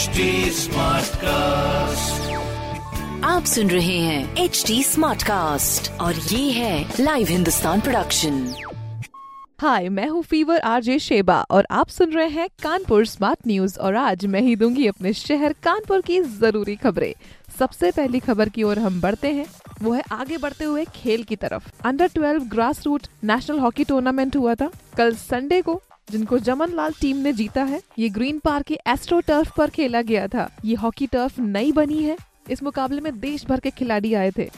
HD cast आप सुन रहे हैं एच डी स्मार्ट कास्ट और ये है लाइव हिंदुस्तान प्रोडक्शन हाय मैं हूँ फीवर आरजे शेबा और आप सुन रहे हैं कानपुर स्मार्ट न्यूज़ और आज मैं ही दूँगी अपने शहर कानपुर की ज़रूरी खबरें। सबसे पहली खबर की ओर हम बढ़ते हैं। वो है आगे बढ़ते हुए खेल की तरफ़। Under 12 grass root national hockey tournament हुआ था। कल संडे को जिनको जमन लाल टीम ने जीता है, ये ग्रीन पार्क के एस्ट्रो टर्फ पर खेला गया था। ये हॉकी टर्फ नई बनी है। इस मुकाबले में देश भर के खिलाड़ी आए थे,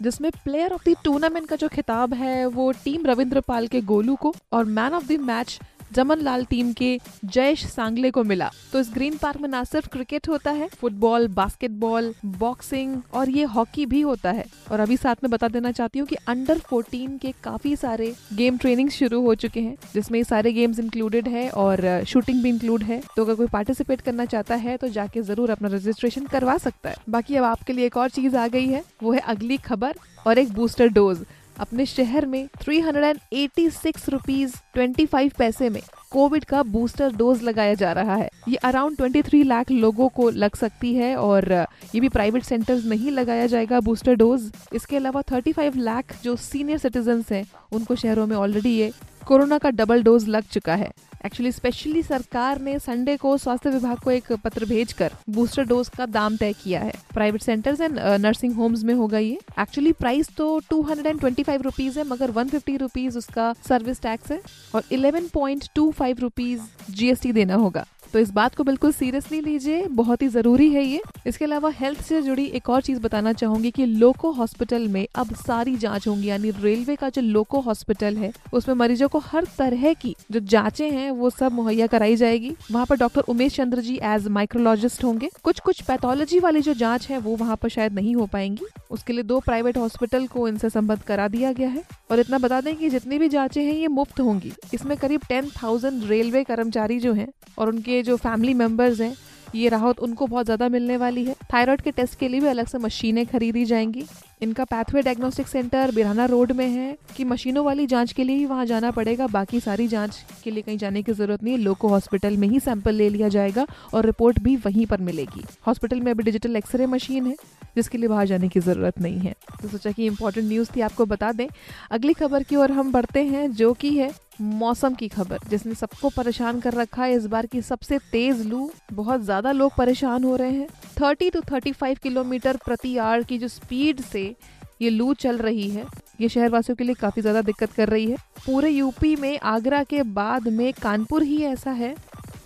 जिसमें प्लेयर ऑफ़ द टूर्नामेंट का जो खिताब है, वो टीम रविंद्र पाल के गोलू को और मैन ऑफ़ द मैच जमन लाल टीम के जयेश सांगले को मिला। तो इस ग्रीन पार्क में ना सिर्फ़ क्रिकेट होता है, फुटबॉल, बास्केटबॉल, बॉक्सिंग और ये हॉकी भी होता है। और अभी साथ में बता देना चाहती हूँ कि अंडर 14 के काफ़ी सारे गेम ट्रेनिंग शुरू हो चुके हैं, जिसमें सारे गेम्स इंक्लूडेड है और शूटिंग भी इंक्लूड है। तो अगर कोई पार्टिसिपेट करना चाहता है तो जाके ज़रूर अपना रजिस्ट्रेशन करवा सकता है। बाकी अब आपके लिए एक और चीज़ आ गई है, वो है अगली खबर और एक बूस्टर डोज अपने शहर में three hundred eighty six rupees twenty five पैसे में कोविड का बूस्टर डोज लगाया जा रहा है। ये अराउंड 23 लाख लोगों को लग सकती है और, ये भी प्राइवेट सेंटर्स में ही लगाया जाएगा बूस्टर डोज इसके अलावा 35 लाख जो सीनियर सिटीजन हैं, उनको शहरों में ऑलरेडी ये कोरोना का डबल डोज लग चुका है। एक्चुअली स्पेशली सरकार ने संडे को स्वास्थ्य विभाग को एक पत्र भेजकर बूस्टर डोज का दाम तय किया है। Private centres and nursing homes में होगा ये। एक्चुअली प्राइस तो two hundred and twenty five rupees है, मगर वन फिफ्टी उसका सर्विस टैक्स है। और eleven point two five rupees GST देना होगा। तो इस बात को बिल्कुल सीरियसली लीजिए, बहुत ही ज़रूरी है ये। इसके अलावा हेल्थ से जुड़ी एक और चीज़ बताना चाहूँगी कि लोको हॉस्पिटल में अब सारी जाँच होंगी, यानी रेलवे का जो लोको हॉस्पिटल है, उसमें मरीजों को हर तरह की जो जांचें हैं, वो सब मुहैया कराई जाएगी। वहाँ पर doctor Umesh Chandra ji as micrologist होंगे। कुछ कुछ पैथोलॉजी वाली जो जाँच है, वो वहाँ पर शायद नहीं हो पाएँगी। उसके लिए दो प्राइवेट हॉस्पिटल को इनसे संबद्ध करा दिया गया है। और इतना बता दें कि जितनी भी जांचें हैं, ये मुफ़्त होंगी। इसमें करीब टेन थाउज़ेंड रेलवे कर्मचारी जो हैं, और उनके जो फैमिली मेंबर्स हैं, ये राहत उनको बहुत ज़्यादा मिलने वाली है। थायराइड के टेस्ट के लिए भी अलग से मशीनें खरीदी जाएँगी। इनका pathway diagnostic centre Birana road में है कि मशीनों वाली जाँच के लिए ही वहाँ जाना पड़ेगा। बाकी सारी जाँच के लिए कहीं जाने की ज़रूरत नहीं है। लोको हॉस्पिटल में ही सैंपल ले लिया जाएगा और रिपोर्ट भी वहीं पर मिलेगी। हॉस्पिटल में अभी डिजिटल एक्सरे मशीन है, जिसके लिए बाहर जाने की ज़रूरत नहीं है। तो सोचा कि इंपॉर्टेंट न्यूज़ थी, आपको बता दें। अगली खबर की ओर हम बढ़ते हैं, जो की है मौसम की खबर। जिसने सबको परेशान कर रखा है, इस बार की सबसे तेज लू, बहुत ज़्यादा लोग परेशान हो रहे हैं। 30 टू 35 किलोमीटर प्रति आवर की जो स्पीड से ये लू चल रही है, ये शहरवासियों के लिए काफ़ी ज़्यादा दिक्कत कर रही है। पूरे यूपी में, आगरा के बाद में कानपुर ही ऐसा है,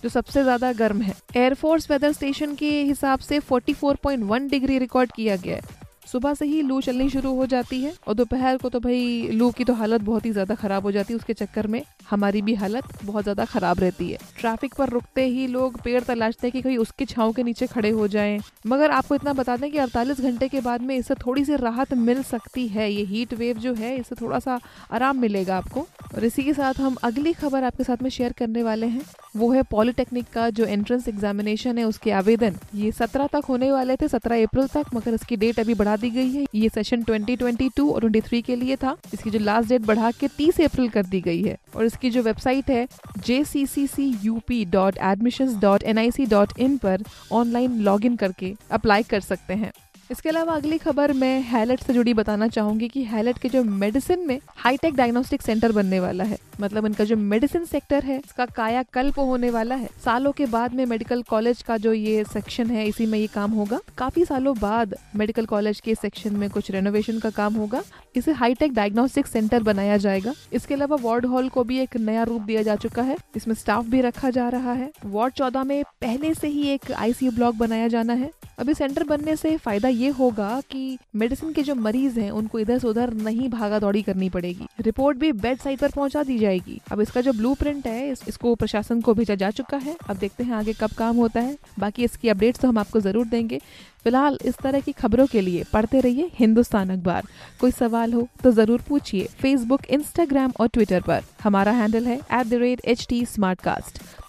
जो सबसे ज़्यादा गर्म है। एयरफोर्स वेदर स्टेशन के हिसाब से 44.1 डिग्री रिकॉर्ड किया गया है। सुबह से ही लू चलनी शुरू हो जाती है और दोपहर को तो भाई लू की तो हालत बहुत ही ज़्यादा खराब हो जाती है। उसके चक्कर में हमारी भी हालत बहुत ज़्यादा खराब रहती है। ट्रैफ़िक पर रुकते ही लोग पेड़ तलाशते हैं कि कहीं उसके छाव के नीचे खड़े हो जाएँ। मगर आपको इतना बता दें कि 48 घंटे के बाद में इससे थोड़ी सी राहत मिल सकती है। ये हीट वेव जो है, इससे थोड़ा सा आराम मिलेगा आपको। और इसी के साथ हम अगली खबर आपके साथ में शेयर करने वाले हैं। वो है पॉलिटेक्निक का जो एंट्रेंस एग्जामिनेशन है, उसके आवेदन। ये सत्रह तक होने वाले थे, सत्रह अप्रैल तक, मगर इसकी डेट अभी बढ़ा दी गई है। ये सेशन 2022 और 23 के लिए था। इसकी जो लास्ट डेट बढ़ा के 30 अप्रैल कर दी गई है। और इसकी जो वेबसाइट है जे पर ऑनलाइन लॉग इन करके अप्लाई कर सकते हैं। इसके अलावा अगली खबर मैं हैलेट से जुड़ी बताना चाहूँगी कि हैलेट के जो मेडिसिन में हाईटेक डायग्नोस्टिक सेंटर बनने वाला है। मतलब इनका जो मेडिसिन सेक्टर है, इसका कायाकल्प होने वाला है। सालों के बाद में मेडिकल कॉलेज का जो ये सेक्शन है, इसी में ये काम होगा। काफ़ी सालों बाद मेडिकल कॉलेज के सेक्शन में कुछ रेनोवेशन का काम होगा। इसे हाईटेक डायग्नोस्टिक सेंटर बनाया जाएगा। इसके अलावा वार्ड हॉल को भी एक नया रूप दिया जा चुका है। इसमें स्टाफ भी रखा जा रहा है। वार्ड चौदह में पहले से ही एक आईसीयू ब्लॉक बनाया जाना है। अभी सेंटर बनने से फ़ायदा ये होगा कि मेडिसिन के जो मरीज़ हैं उनको इधर से उधर नहीं भागा दौड़ी करनी पड़ेगी। रिपोर्ट भी बेड साइड पर पहुँचा दी जाएगी। अब इसका जो ब्लू है इस, इसको प्रशासन को भेजा जा चुका है। अब देखते हैं आगे कब काम होता है। बाकी इसकी अपडेट्स तो हम आपको ज़रूर देंगे। फ़िलहाल इस तरह की खबरों के लिए पढ़ते रहिए हिंदुस्तान अखबार। कोई सवाल हो तो ज़रूर पूछिए फेसबुक इंस्टाग्राम और ट्विटर पर। हमारा हैंडल है at the rate H T